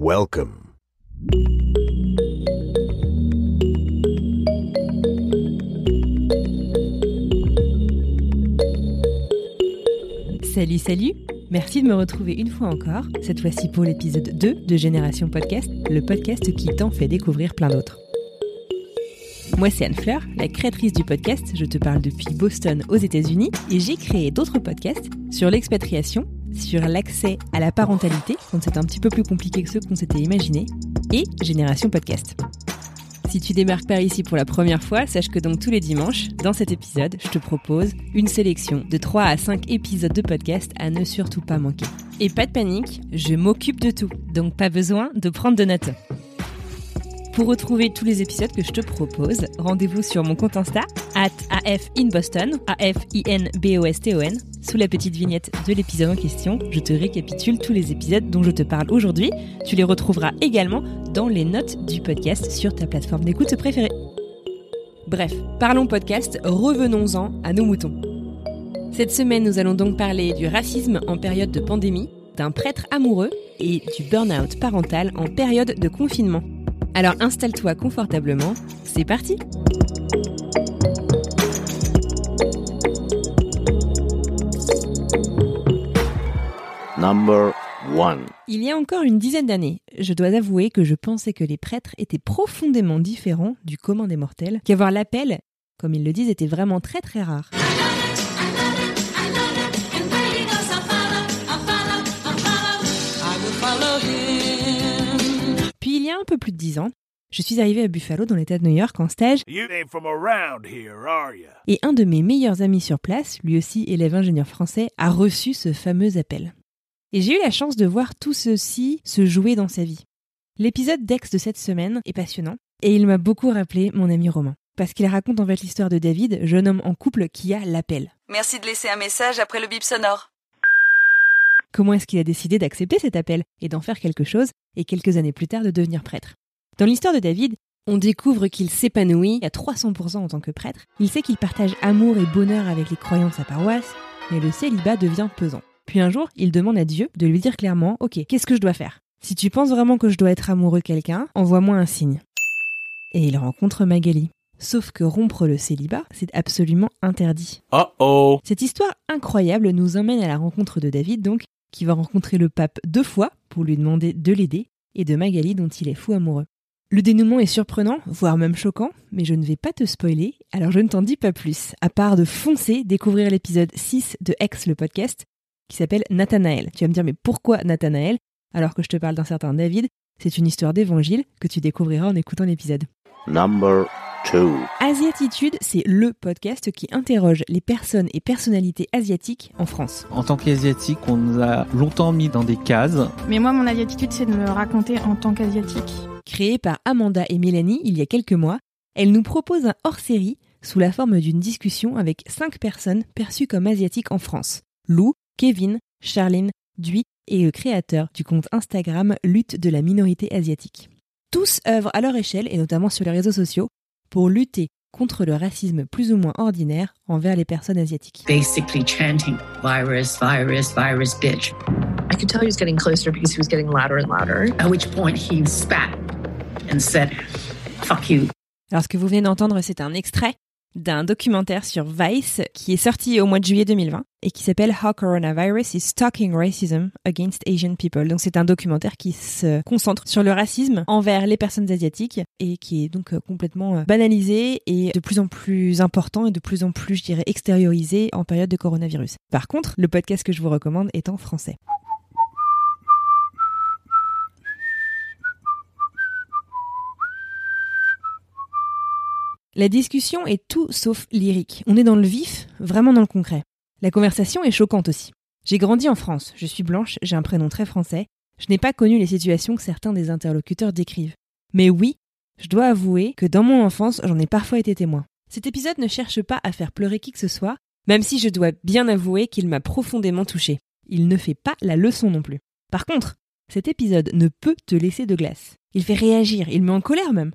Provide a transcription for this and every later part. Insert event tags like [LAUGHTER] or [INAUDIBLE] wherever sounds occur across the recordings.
Welcome. Salut, salut Merci de me retrouver une fois encore, cette fois-ci pour l'épisode 2 de Génération Podcast, le podcast qui t'en fait découvrir plein d'autres. Moi, c'est Anne Fleur, la créatrice du podcast. Je te parle depuis Boston aux États-Unis et j'ai créé d'autres podcasts sur l'expatriation, sur l'accès à la parentalité, quand c'est un petit peu plus compliqué que ceux qu'on s'était imaginé, et Génération Podcast. Si tu démarques par ici pour la première fois, sache que donc tous les dimanches, dans cet épisode, je te propose une sélection de 3 à 5 épisodes de podcast à ne surtout pas manquer. Et pas de panique, je m'occupe de tout, donc pas besoin de prendre de notes. Pour retrouver tous les épisodes que je te propose, rendez-vous sur mon compte Insta, at AFInBoston, A-F-I-N-B-O-S-T-O-N. Sous la petite vignette de l'épisode en question, je te récapitule tous les épisodes dont je te parle aujourd'hui. Tu les retrouveras également dans les notes du podcast sur ta plateforme d'écoute préférée. Bref, parlons podcast, revenons-en à nos moutons. Cette semaine, nous allons donc parler du racisme en période de pandémie, d'un prêtre amoureux et du burn-out parental en période de confinement. Alors installe-toi confortablement, c'est parti Number one. Il y a encore une dizaine d'années, je dois avouer que je pensais que les prêtres étaient profondément différents du commun des mortels, qu'avoir l'appel, comme ils le disent, était vraiment très très rare. Y a un peu plus de dix ans, je suis arrivée à Buffalo dans l'état de New York en stage You ain't from around here, et un de mes meilleurs amis sur place, lui aussi élève ingénieur français, a reçu ce fameux appel. Et j'ai eu la chance de voir tout ceci se jouer dans sa vie. L'épisode d'Ex de cette semaine est passionnant et il m'a beaucoup rappelé mon ami Romain. Parce qu'il raconte en fait l'histoire de David, jeune homme en couple qui a l'appel. Merci de laisser un message après le bip sonore. Comment est-ce qu'il a décidé d'accepter cet appel et d'en faire quelque chose et quelques années plus tard de devenir prêtre? Dans l'histoire de David, on découvre qu'il s'épanouit à 300% en tant que prêtre. Il sait qu'il partage amour et bonheur avec les croyants de sa paroisse, mais le célibat devient pesant. Puis un jour, il demande à Dieu de lui dire clairement Ok, qu'est-ce que je dois faire? Si tu penses vraiment que je dois être amoureux de quelqu'un, envoie-moi un signe. Et il rencontre Magali. Sauf que rompre le célibat, c'est absolument interdit. Uh-oh. Cette histoire incroyable nous emmène à la rencontre de David, donc, qui va rencontrer le pape deux fois pour lui demander de l'aider, et de Magali dont il est fou amoureux. Le dénouement est surprenant, voire même choquant, mais je ne vais pas te spoiler, alors je ne t'en dis pas plus, à part de foncer découvrir l'épisode 6 de Ex le podcast, qui s'appelle Nathanaël. Tu vas me dire, mais pourquoi Nathanaël? Alors que je te parle d'un certain David C'est une histoire d'évangile que tu découvriras en écoutant l'épisode. Asiatitude, c'est le podcast qui interroge les personnes et personnalités asiatiques en France. En tant qu'asiatique, on nous a longtemps mis dans des cases. Mais moi, mon attitude, c'est de me raconter en tant qu'asiatique. Créée par Amanda et Mélanie il y a quelques mois, elle nous propose un hors-série sous la forme d'une discussion avec cinq personnes perçues comme asiatiques en France. Lou, Kevin, Charline, Dui et le créateur du compte Instagram Lutte de la minorité asiatique. Tous œuvrent à leur échelle et notamment sur les réseaux sociaux pour lutter contre le racisme plus ou moins ordinaire envers les personnes asiatiques. basically chanting virus, virus, virus, bitch. I could tell he was getting closer because he was getting louder and louder. At which point he spat and said, fuck you. Alors ce que vous venez d'entendre, c'est un extrait d'un documentaire sur Vice qui est sorti au mois de juillet 2020 et qui s'appelle How Coronavirus is Stalking Racism Against Asian People. Donc c'est un documentaire qui se concentre sur le racisme envers les personnes asiatiques et qui est donc euh, complètement euh, banalisé et de plus en plus important et de plus en plus, je dirais, extériorisé en période de coronavirus. Par contre, le podcast que je vous recommande est en français. La discussion est tout sauf lyrique. On est dans le vif, vraiment dans le concret. La conversation est choquante aussi. J'ai grandi en France, je suis blanche, j'ai un prénom très français, Je n'ai pas connu les situations que certains des interlocuteurs décrivent. Mais oui, je dois avouer que dans mon enfance, j'en ai parfois été témoin. Cet épisode ne cherche pas à faire pleurer qui que ce soit, même si je dois bien avouer qu'il m'a profondément touché. Il ne fait pas la leçon non plus. Par contre, cet épisode ne peut te laisser de glace. Il fait réagir, il met en colère même.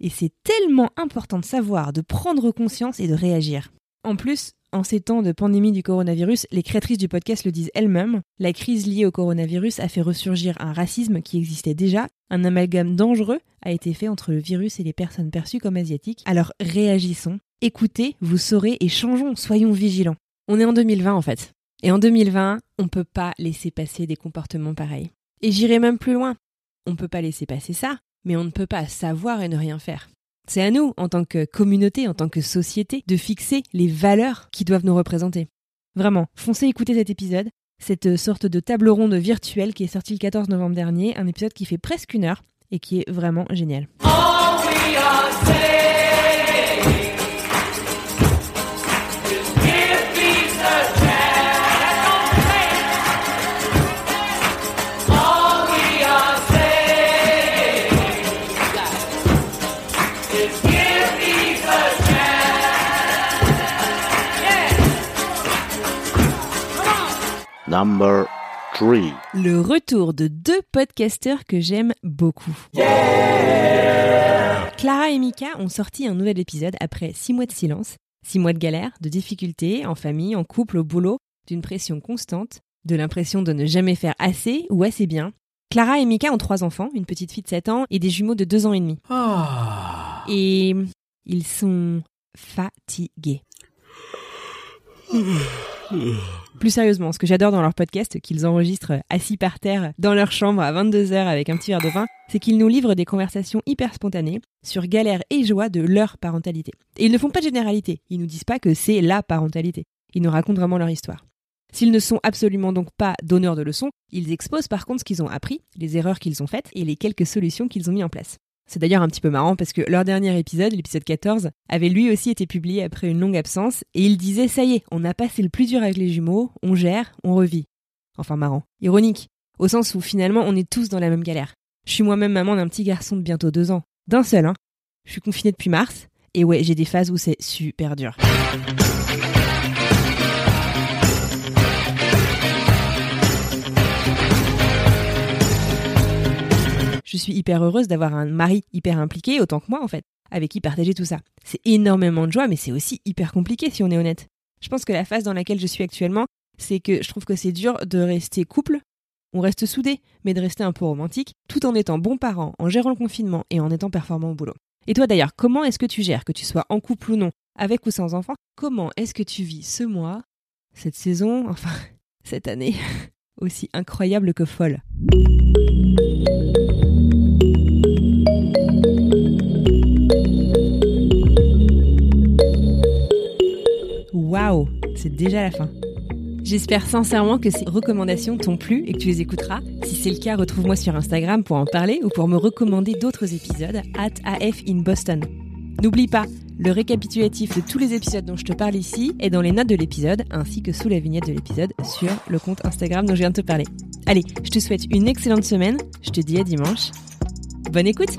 Et c'est tellement important de savoir, de prendre conscience et de réagir. En plus, en ces temps de pandémie du coronavirus, les créatrices du podcast le disent elles-mêmes, la crise liée au coronavirus a fait ressurgir un racisme qui existait déjà, un amalgame dangereux a été fait entre le virus et les personnes perçues comme asiatiques. Alors réagissons, écoutez, vous saurez et changeons, soyons vigilants. On est en 2020 en fait. Et en 2020, on ne peut pas laisser passer des comportements pareils. Et j'irai même plus loin. On ne peut pas laisser passer ça, mais on ne peut pas savoir et ne rien faire. C'est à nous, en tant que communauté, en tant que société, de fixer les valeurs qui doivent nous représenter. Vraiment, foncez écouter cet épisode, cette sorte de table ronde virtuelle qui est sortie le 14 novembre dernier, un épisode qui fait presque une heure et qui est vraiment génial. Number 3. Le retour de deux podcasteurs que j'aime beaucoup. Clara et Mika ont sorti un nouvel épisode après six mois de silence, six mois de galère, de difficultés, en famille, en couple, au boulot, d'une pression constante, de l'impression de ne jamais faire assez ou assez bien. Clara et Mika ont trois enfants, une petite fille de 7 ans et des jumeaux de 2 ans et demi. Et ils sont fatigués. [SIGHS] Plus sérieusement, ce que j'adore dans leur podcast, qu'ils enregistrent assis par terre dans leur chambre à 22h avec un petit verre de vin, c'est qu'ils nous livrent des conversations hyper spontanées sur galère et joie de leur parentalité. Et ils ne font pas de généralité, ils nous disent pas que c'est la parentalité. Ils nous racontent vraiment leur histoire. S'ils ne sont absolument donc pas donneurs de leçons, ils exposent par contre ce qu'ils ont appris, les erreurs qu'ils ont faites et les quelques solutions qu'ils ont mis en place. C'est d'ailleurs un petit peu marrant parce que leur dernier épisode, l'épisode 14, avait lui aussi été publié après une longue absence et il disait ça y est, on a passé le plus dur avec les jumeaux, on gère, on revit. Enfin marrant. Ironique, au sens où finalement on est tous dans la même galère. Je suis moi-même maman d'un petit garçon de bientôt deux ans. D'un seul, hein. Je suis confinée depuis mars et ouais, j'ai des phases où c'est super dur. Je suis hyper heureuse d'avoir un mari hyper impliqué, autant que moi en fait, avec qui partager tout ça. C'est énormément de joie, mais c'est aussi hyper compliqué si on est honnête. Je pense que la phase dans laquelle je suis actuellement, c'est que je trouve que c'est dur de rester couple. On reste soudés, mais de rester un peu romantique, tout en étant bon parent, en gérant le confinement et en étant performant au boulot. Et toi d'ailleurs, comment est-ce que tu gères, que tu sois en couple ou non, avec ou sans enfant Comment est-ce que tu vis ce mois, cette saison, enfin [LAUGHS] cette année, [LAUGHS] aussi incroyable que folle? Waouh, c'est déjà la fin. J'espère sincèrement que ces recommandations t'ont plu et que tu les écouteras. Si c'est le cas, retrouve-moi sur Instagram pour en parler ou pour me recommander d'autres épisodes at AF in Boston. N'oublie pas, le récapitulatif de tous les épisodes dont je te parle ici est dans les notes de l'épisode ainsi que sous la vignette de l'épisode sur le compte Instagram dont je viens de te parler. Allez, je te souhaite une excellente semaine, je te dis à dimanche. Bonne écoute